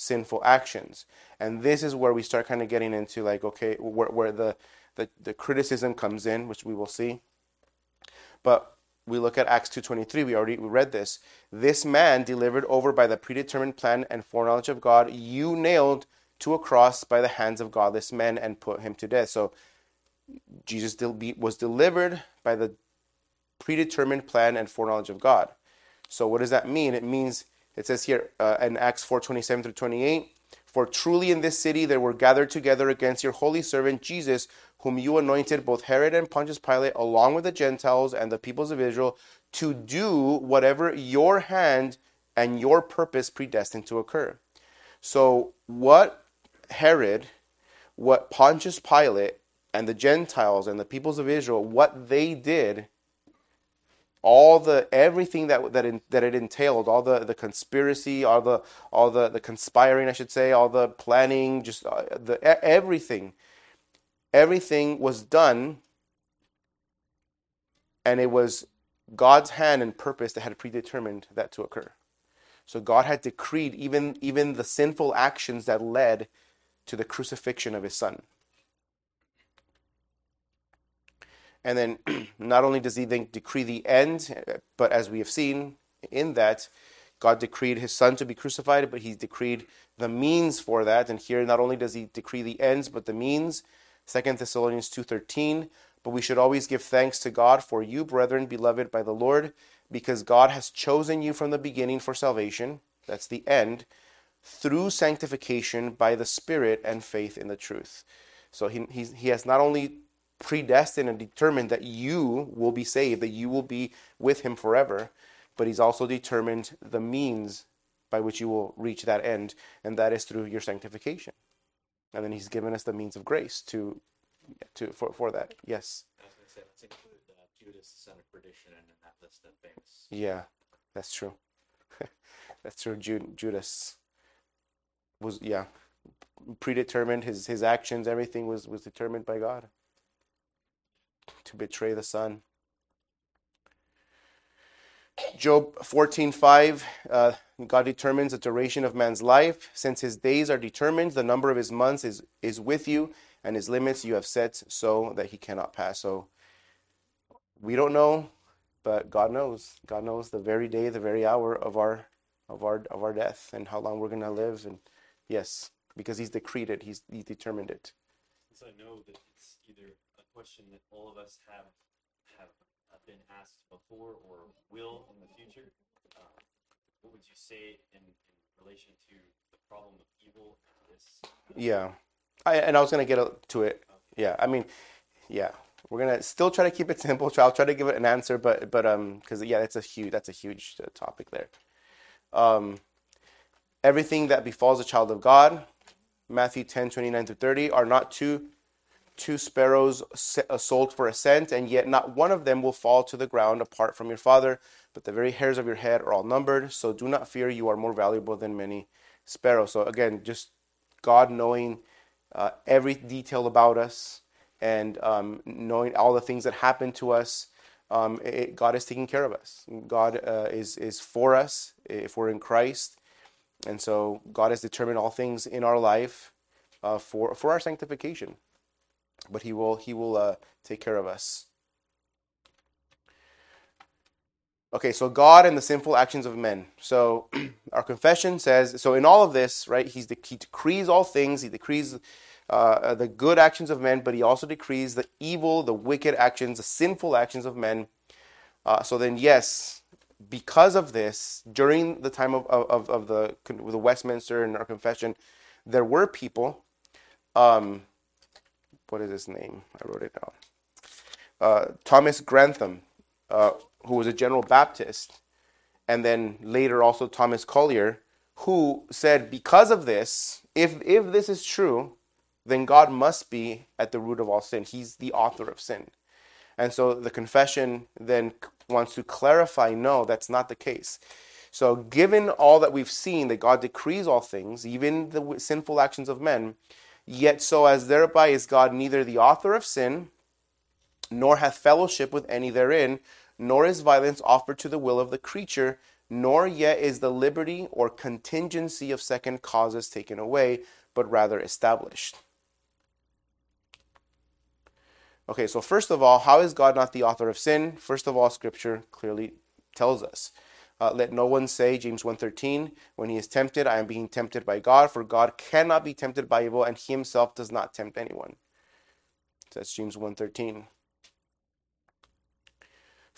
[SPEAKER 1] sinful actions. And this is where we start kind of getting into like okay, where, where the, the the criticism comes in, which we will see. But we look at Acts 2:23, we already we read this. This man delivered over by the predetermined plan and foreknowledge of God, you nailed to a cross by the hands of godless men and put him to death. So Jesus was delivered by the predetermined plan and foreknowledge of God. So what does that mean? It means it says here uh, in Acts 4:27 through 28, for truly in this city there were gathered together against your holy servant Jesus whom you anointed both Herod and Pontius Pilate, along with the Gentiles and the peoples of Israel, to do whatever your hand and your purpose predestined to occur. So, what Herod, what Pontius Pilate, and the Gentiles and the peoples of Israel, what they did, all the everything that that in, that it entailed, all the the conspiracy, all the all the the conspiring, I should say, all the planning, just uh, the everything everything was done and it was God's hand and purpose that had predetermined that to occur. So God had decreed even, even the sinful actions that led to the crucifixion of his son. And then not only does he then decree the end, but as we have seen in that, God decreed his son to be crucified, but he decreed the means for that. And here not only does he decree the ends, but the means 2 Thessalonians 2:13, but we should always give thanks to God for you, brethren, beloved by the Lord, because God has chosen you from the beginning for salvation, that's the end, through sanctification by the Spirit and faith in the truth. So he, he has not only predestined and determined that you will be saved, that you will be with him forever, but he's also determined the means by which you will reach that end, and that is through your sanctification. And then he's given us the means of grace to to for, for that. Yes.
[SPEAKER 2] I was going to say let's include uh, Judas son of perdition in that list of famous
[SPEAKER 1] yeah that's true. That's true. Jude, Judas was yeah predetermined. His his actions everything was was determined by God to betray the Son. Job 14:5 uh, God determines the duration of man's life. Since his days are determined the number of his months is is with you and his limits you have set so that he cannot pass. So we don't know but God knows. God knows the very day the very hour of our of our of our death and how long we're going to live. And yes because he's decreed it he's he's determined it.
[SPEAKER 3] So I know that question that all of us have have uh, been asked before or will in the future. Uh, what would you say in, in relation to the problem of evil and this?
[SPEAKER 1] Yeah, I, and I was gonna get to it. Yeah, I mean, yeah, we're gonna still try to keep it simple. I'll try to give it an answer, but but um, because yeah, that's a huge that's a huge uh, topic there. Um, everything that befalls a child of God, Matthew 10, 29 to 30, are not two two sparrows uh, sold for a cent, and yet not one of them will fall to the ground apart from your Father. But the very hairs of your head are all numbered. So do not fear; you are more valuable than many sparrows. So again, just God knowing uh, every detail about us and um, knowing all the things that happen to us. Um, it, God is taking care of us. God uh, is is for us if we're in Christ, and so God has determined all things in our life uh, for for our sanctification. But He will He will uh, take care of us. Okay, so God and the sinful actions of men. So our confession says, so in all of this, right, he's the, he decrees all things. He decrees uh, the good actions of men, but he also decrees the evil, the wicked actions, the sinful actions of men. Uh, so then, yes, because of this, during the time of, of, of the, the Westminster and our confession, there were people. Um, what is his name? I wrote it down. Uh, Thomas Grantham, uh, who was a General Baptist, and then later also Thomas Collier, who said, because of this, if if this is true, then God must be at the root of all sin. He's the author of sin. And so the confession then wants to clarify no, that's not the case. So, given all that we've seen, that God decrees all things, even the sinful actions of men, yet so as thereby is God neither the author of sin, nor hath fellowship with any therein, nor is violence offered to the will of the creature, nor yet is the liberty or contingency of second causes taken away, but rather established. Okay, so first of all, how is God not the author of sin? First of all, Scripture clearly tells us. Uh, let no one say, James 1.13, when he is tempted, I am being tempted by God, for God cannot be tempted by evil, and he himself does not tempt anyone. That's James 1.13.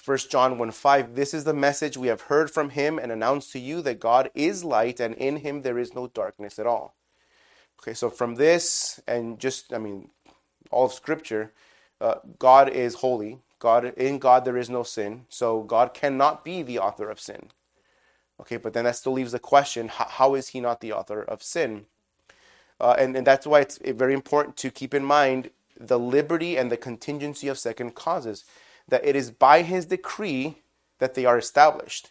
[SPEAKER 1] 1 John 1 5, this is the message we have heard from him and announced to you that God is light and in him there is no darkness at all. Okay, so from this and just, I mean, all of Scripture, uh, God is holy. God in God there is no sin, so God cannot be the author of sin. Okay, but then that still leaves the question: how, how is He not the author of sin? Uh, and, and that's why it's very important to keep in mind the liberty and the contingency of second causes. That it is by His decree that they are established.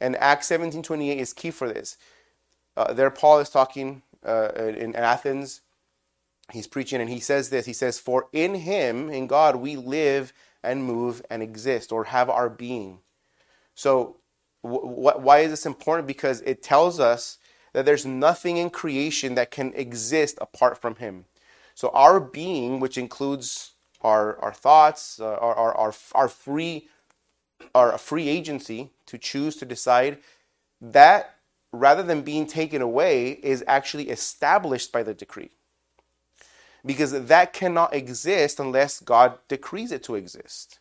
[SPEAKER 1] And Acts seventeen twenty eight is key for this. Uh, there, Paul is talking uh, in Athens he's preaching and he says this he says for in him in god we live and move and exist or have our being. So wh- why is this important? Because it tells us that there's nothing in creation that can exist apart from him. So our being which includes our our thoughts uh, our, our, our, our free our free agency to choose to decide that rather than being taken away is actually established by the decree because that cannot exist unless God decrees it to exist.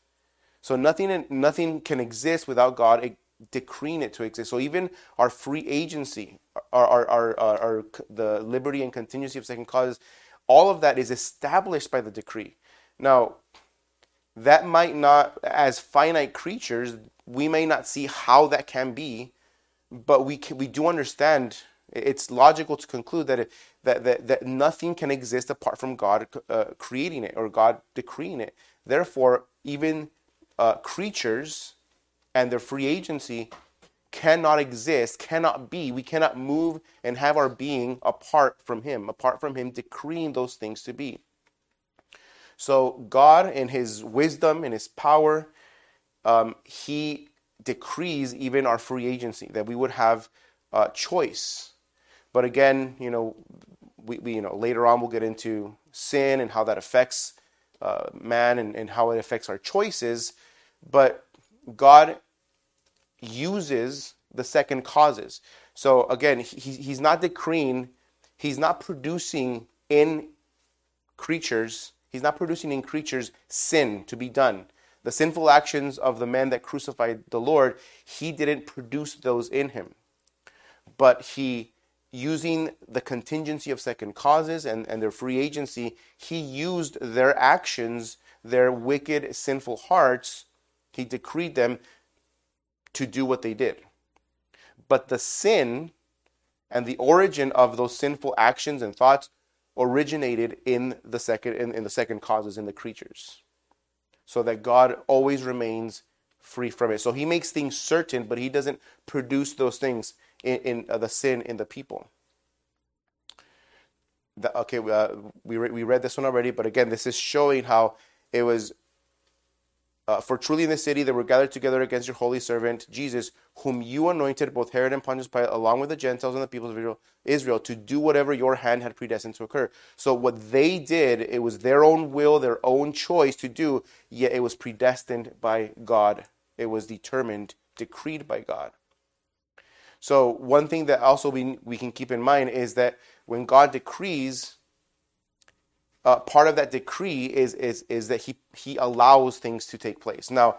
[SPEAKER 1] So nothing nothing can exist without God decreeing it to exist. So even our free agency, our, our, our, our, the liberty and contingency of second causes, all of that is established by the decree. Now, that might not, as finite creatures, we may not see how that can be, but we can, we do understand it's logical to conclude that, it, that, that, that nothing can exist apart from God uh, creating it or God decreeing it. Therefore, even uh, creatures and their free agency cannot exist, cannot be. We cannot move and have our being apart from Him, apart from Him decreeing those things to be. So God, in His wisdom, in His power, um, He decrees even our free agency that we would have uh, choice. But again, you know, we, we, you know later on we'll get into sin and how that affects uh, man and, and how it affects our choices. But God uses the second causes. So again, he, he's not decreeing, he's not producing in creatures, he's not producing in creatures sin to be done. The sinful actions of the man that crucified the Lord, he didn't produce those in him. But he, using the contingency of second causes and, and their free agency, he used their actions, their wicked, sinful hearts, he decreed them to do what they did. But the sin and the origin of those sinful actions and thoughts originated in the second in, in the second causes in the creatures. So that God always remains free from it. So he makes things certain, but he doesn't produce those things in, in uh, the sin in the people. The, okay, uh, we, re- we read this one already, but again, this is showing how it was uh, for truly in the city they were gathered together against your holy servant Jesus, whom you anointed, both Herod and Pontius Pilate, along with the Gentiles and the people of Israel, Israel, to do whatever your hand had predestined to occur. So what they did, it was their own will, their own choice to do, yet it was predestined by God. It was determined, decreed by God. So one thing that also we, we can keep in mind is that when God decrees, uh, part of that decree is, is, is that he, he allows things to take place. Now,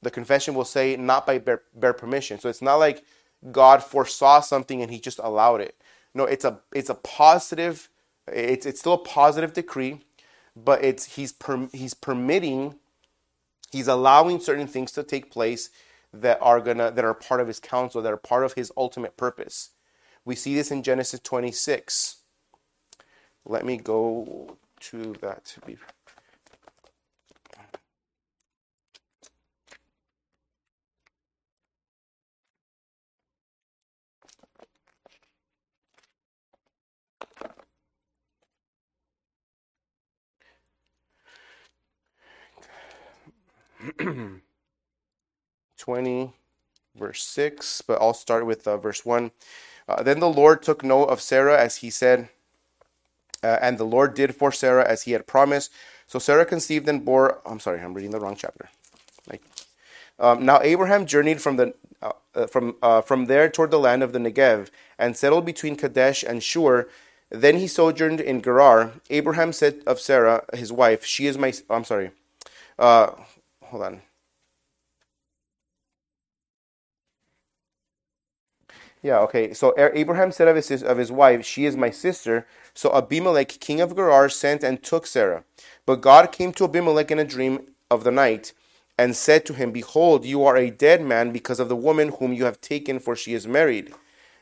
[SPEAKER 1] the confession will say not by bare, bare permission. So it's not like God foresaw something and he just allowed it. No, it's a it's a positive. It's it's still a positive decree, but it's he's per, he's permitting, he's allowing certain things to take place that are gonna that are part of his counsel, that are part of his ultimate purpose. We see this in Genesis 26. Let me go to that. Twenty, verse six, but I'll start with uh, verse one. Uh, then the Lord took note of Sarah as he said uh, and the Lord did for Sarah as he had promised. So Sarah conceived and bore. I'm sorry, I'm reading the wrong chapter. Like, um, now Abraham journeyed from the uh, uh, from uh, from there toward the land of the Negev and settled between Kadesh and Shur. Then he sojourned in Gerar. Abraham said of Sarah, his wife, "She is my." I'm sorry. Uh, hold on. Yeah, okay. So Abraham said of his of his wife, "She is my sister." So Abimelech, king of Gerar, sent and took Sarah. But God came to Abimelech in a dream of the night, and said to him, Behold, you are a dead man because of the woman whom you have taken, for she is married.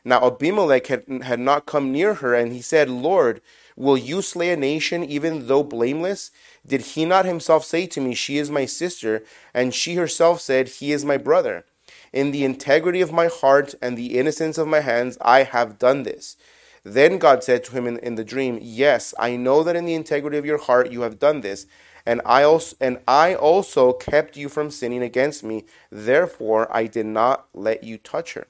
[SPEAKER 1] Now Abimelech had, had not come near her, and he said, Lord, will you slay a nation even though blameless? Did he not himself say to me, She is my sister? And she herself said, He is my brother. In the integrity of my heart and the innocence of my hands, I have done this. Then God said to him in, in the dream, Yes, I know that in the integrity of your heart you have done this, and I also and I also kept you from sinning against me. Therefore, I did not let you touch her.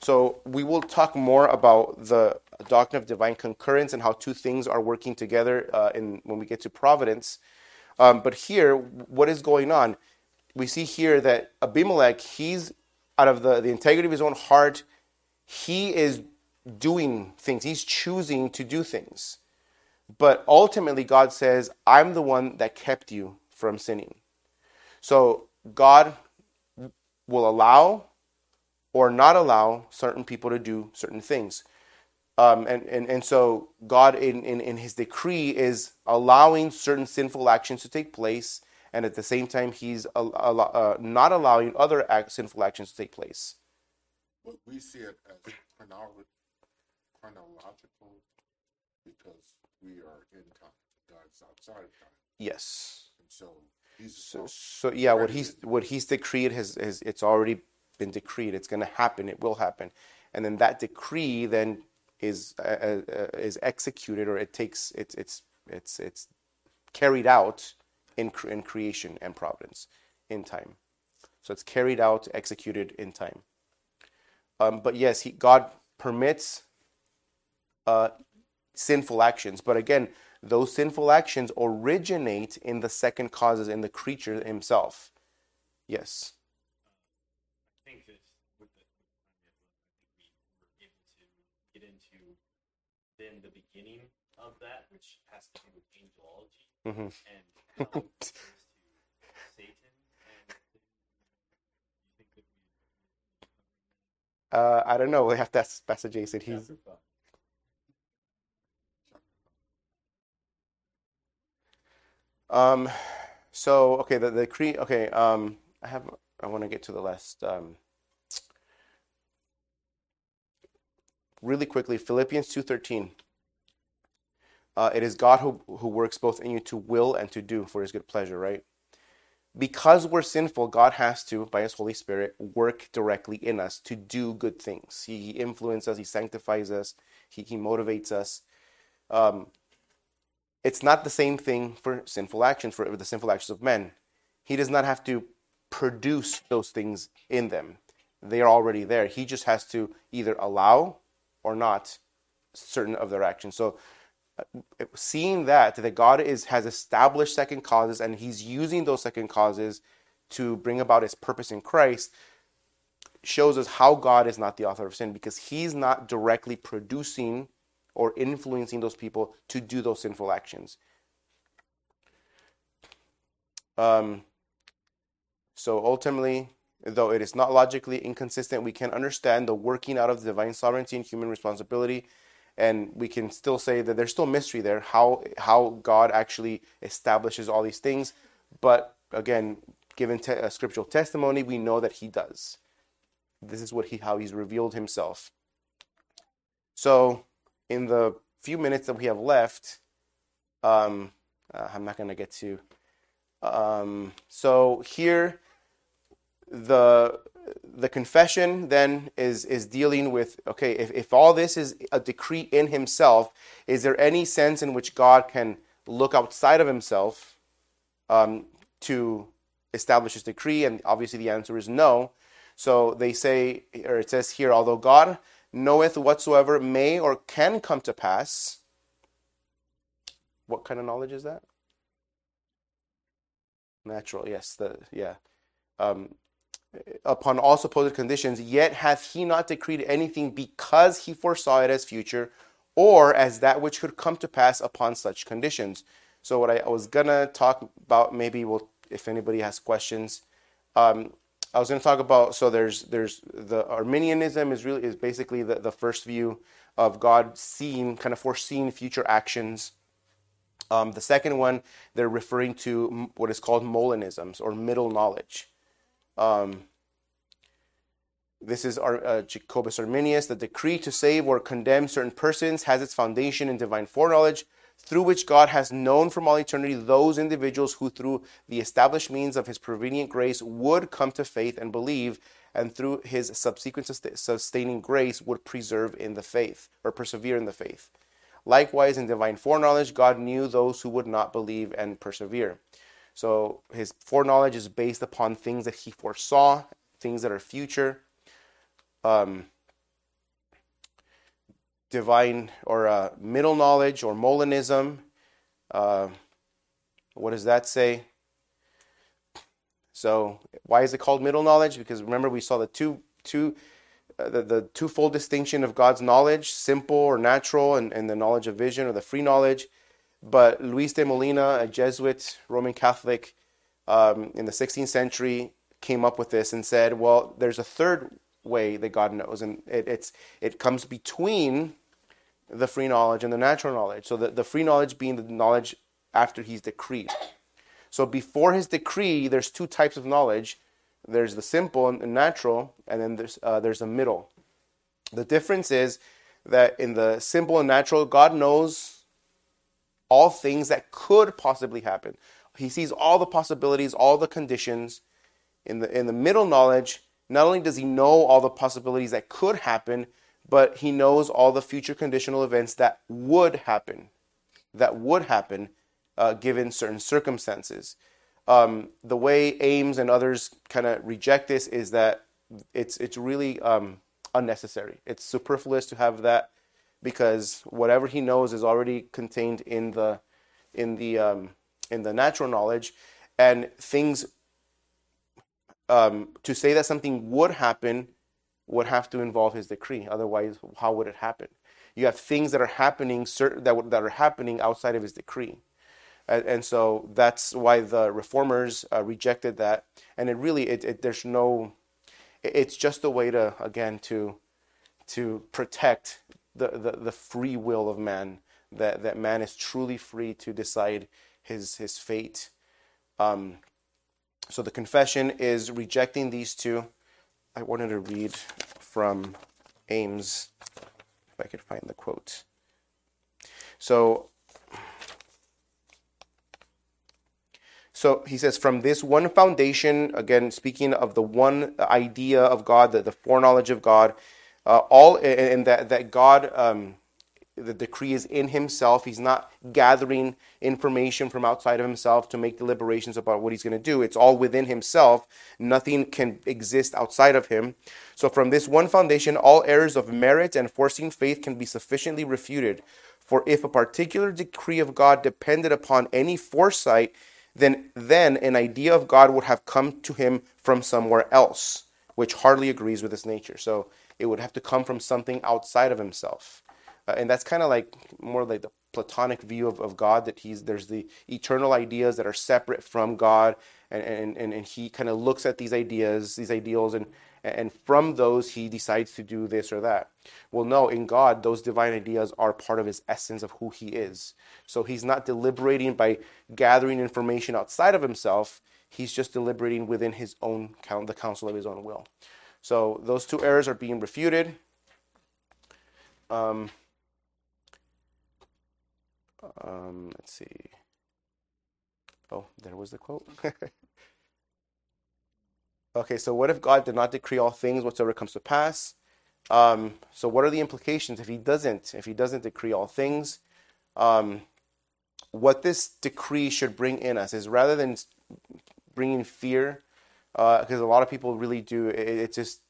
[SPEAKER 1] So we will talk more about the doctrine of divine concurrence and how two things are working together uh, in when we get to providence. Um, but here, what is going on? We see here that Abimelech, he's out of the, the integrity of his own heart, he is doing things. He's choosing to do things. But ultimately, God says, I'm the one that kept you from sinning. So God will allow or not allow certain people to do certain things. Um, and, and, and so God, in, in, in his decree, is allowing certain sinful actions to take place and at the same time he's uh, not allowing other act, sinful actions to take place.
[SPEAKER 4] We see it as chronological because we are in time. God's outside of time.
[SPEAKER 1] Yes.
[SPEAKER 4] And so he's
[SPEAKER 1] so, so yeah, what he's what he's decreed has, has it's already been decreed. It's going to happen. It will happen, and then that decree then is uh, uh, is executed or it takes it's it's it's it's carried out in, cre- in creation and providence in time. So it's carried out, executed in time. Um, but yes, he, God permits uh, sinful actions. But again, those sinful actions originate in the second causes in the creature himself. Yes.
[SPEAKER 3] I think that with the, with the we were able to get into then the beginning of that, which has to do with angelology
[SPEAKER 1] Mhm.
[SPEAKER 3] and how to Satan. And you think that we,
[SPEAKER 1] Uh, I don't know. We have to ask Pastor Jason. He's Um, so okay, the the cre okay. Um, I have I want to get to the last. Um, really quickly, Philippians two thirteen. Uh, it is God who who works both in you to will and to do for His good pleasure, right? Because we're sinful, God has to, by His Holy Spirit, work directly in us to do good things. He, he influences us, He sanctifies us, He, he motivates us. Um, it's not the same thing for sinful actions, for the sinful actions of men. He does not have to produce those things in them. They are already there. He just has to either allow or not certain of their actions. So seeing that that God is has established second causes and he's using those second causes to bring about his purpose in Christ shows us how God is not the author of sin because he's not directly producing or influencing those people to do those sinful actions. Um, so ultimately, though it is not logically inconsistent, we can understand the working out of the divine sovereignty and human responsibility, and we can still say that there's still mystery there how how God actually establishes all these things. But again, given te- scriptural testimony, we know that He does. This is what he how He's revealed Himself. So in the few minutes that we have left, um, uh, I'm not going to get to. Um, so here, the the confession then is is dealing with okay if, if all this is a decree in himself is there any sense in which god can look outside of himself um, to establish his decree and obviously the answer is no so they say or it says here although god knoweth whatsoever may or can come to pass. What kind of knowledge is that? Natural, yes. The yeah. Um, upon all supposed conditions, yet hath he not decreed anything because he foresaw it as future, or as that which could come to pass upon such conditions. So what I, was gonna talk about, maybe we'll, if anybody has questions, um, I was to talk about so there's there's the Arminianism is really is basically the, the first view of God seeing kind of foreseeing future actions. Um, the second one they're referring to what is called Molinisms or middle knowledge. Um, this is our, uh, Jacobus Arminius. The decree to save or condemn certain persons has its foundation in divine foreknowledge, through which God has known from all eternity those individuals who, through the established means of his prevenient grace, would come to faith and believe, and through his subsequent sustaining grace, would preserve in the faith or persevere in the faith. Likewise, in divine foreknowledge, God knew those who would not believe and persevere. So his foreknowledge is based upon things that he foresaw, things that are future. Um, divine or uh, middle knowledge or Molinism. Uh, what does that say? So why is it called middle knowledge? Because remember we saw the two two uh, the, the twofold distinction of God's knowledge, simple or natural, and, and the knowledge of vision or the free knowledge. But Luis de Molina, a Jesuit Roman Catholic um, in the 16th century, came up with this and said, well, there's a third way that God knows, and it, it's it comes between the free knowledge and the natural knowledge. So the, the free knowledge being the knowledge after He's decreed. So before His decree, there's two types of knowledge. There's the simple and natural, and then there's uh, there's a middle. The difference is that in the simple and natural, God knows all things that could possibly happen. He sees all the possibilities, all the conditions. In the in the middle knowledge, not only does he know all the possibilities that could happen, but he knows all the future conditional events that would happen, that would happen uh, given certain circumstances. Um, the way Ames and others kind of reject this is that it's it's really um, unnecessary. It's superfluous to have that because whatever he knows is already contained in the in the um, in the natural knowledge, and things um, to say that something would happen would have to involve his decree. Otherwise, how would it happen? You have things that are happening certain that that are happening outside of his decree, and, and so that's why the reformers uh, rejected that. And it really, it, it, there's no, it's just a way to again to to protect the, the, the free will of man. That that man is truly free to decide his his fate. Um, so the confession is rejecting these two. I wanted to read from Ames, if I could find the quote. So, so he says, from this one foundation, again, speaking of the one idea of God, the, the foreknowledge of God, uh, all, and that, that God, um, the decree is in himself. He's not gathering information from outside of himself to make deliberations about what he's going to do. It's all within himself. Nothing can exist outside of him. So, from this one foundation, all errors of merit and foreseen faith can be sufficiently refuted. For if a particular decree of God depended upon any foresight, then, then an idea of God would have come to him from somewhere else, which hardly agrees with his nature. So, it would have to come from something outside of himself. Uh, and that's kind of like more like the Platonic view of, of God that he's there's the eternal ideas that are separate from God, and and, and, and he kind of looks at these ideas, these ideals, and and from those he decides to do this or that. Well, no, in God, those divine ideas are part of his essence of who he is. So he's not deliberating by gathering information outside of himself. He's just deliberating within his own count, the counsel of his own will. So those two errors are being refuted. Um, um, let's see. Oh, there was the quote. okay, so what if God did not decree all things whatsoever comes to pass? Um, so what are the implications if he doesn't? If he doesn't decree all things, um, what this decree should bring in us is rather than bringing fear, because uh, a lot of people really do. It, it's just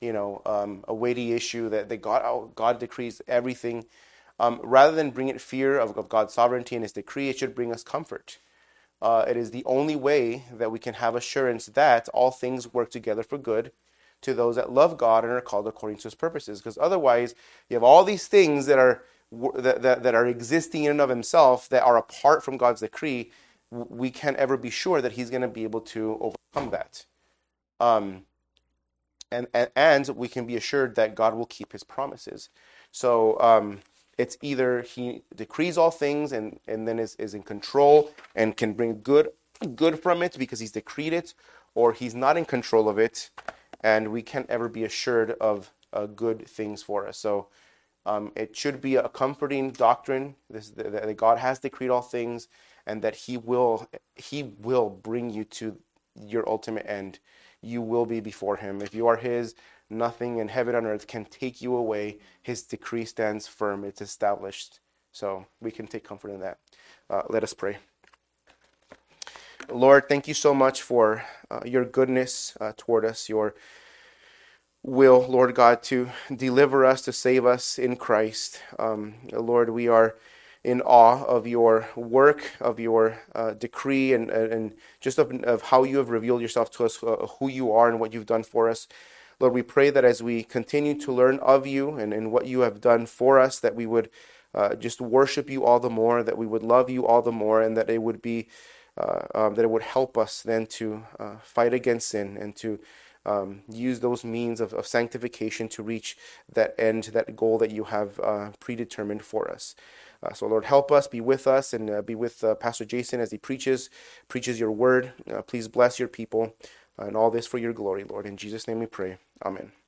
[SPEAKER 1] you know um, a weighty issue that, God God decrees everything um, rather than bring it fear of, of, God's sovereignty and His decree, it should bring us comfort. Uh, it is the only way that we can have assurance that all things work together for good to those that love God and are called according to His purposes. Because otherwise, you have all these things that are that, that, that are existing in and of Himself that are apart from God's decree. We can't ever be sure that He's going to be able to overcome that. Um, and, and, and we can be assured that God will keep His promises. So um, it's either he decrees all things and, and then is, is in control and can bring good good from it because he's decreed it, or he's not in control of it, and we can't ever be assured of uh, good things for us. So um, it should be a comforting doctrine this, that, that God has decreed all things, and that He will He will bring you to your ultimate end. You will be before Him if you are His nothing in heaven and earth can take you away. His decree stands firm, it's established. So we can take comfort in that. Uh, let us pray. Lord, thank you so much for uh, your goodness uh, toward us, your will, Lord God, to deliver us, to save us in Christ. Um, Lord, we are in awe of your work, of your uh, decree, and, and just of, of, how you have revealed yourself to us, uh, who you are, and what you've done for us. Lord, we pray that as we continue to learn of you and, and what you have done for us, that we would uh, just worship you all the more, that we would love you all the more, and that it would be uh, um, that it would help us then to uh, fight against sin and to um, use those means of, of, sanctification to reach that end, that goal that you have uh, predetermined for us. Uh, so, Lord, help us, be with us, and uh, be with Pastor Jason as he preaches, preaches your word. please bless your people and all this for your glory, Lord. In Jesus' name we pray. Amen.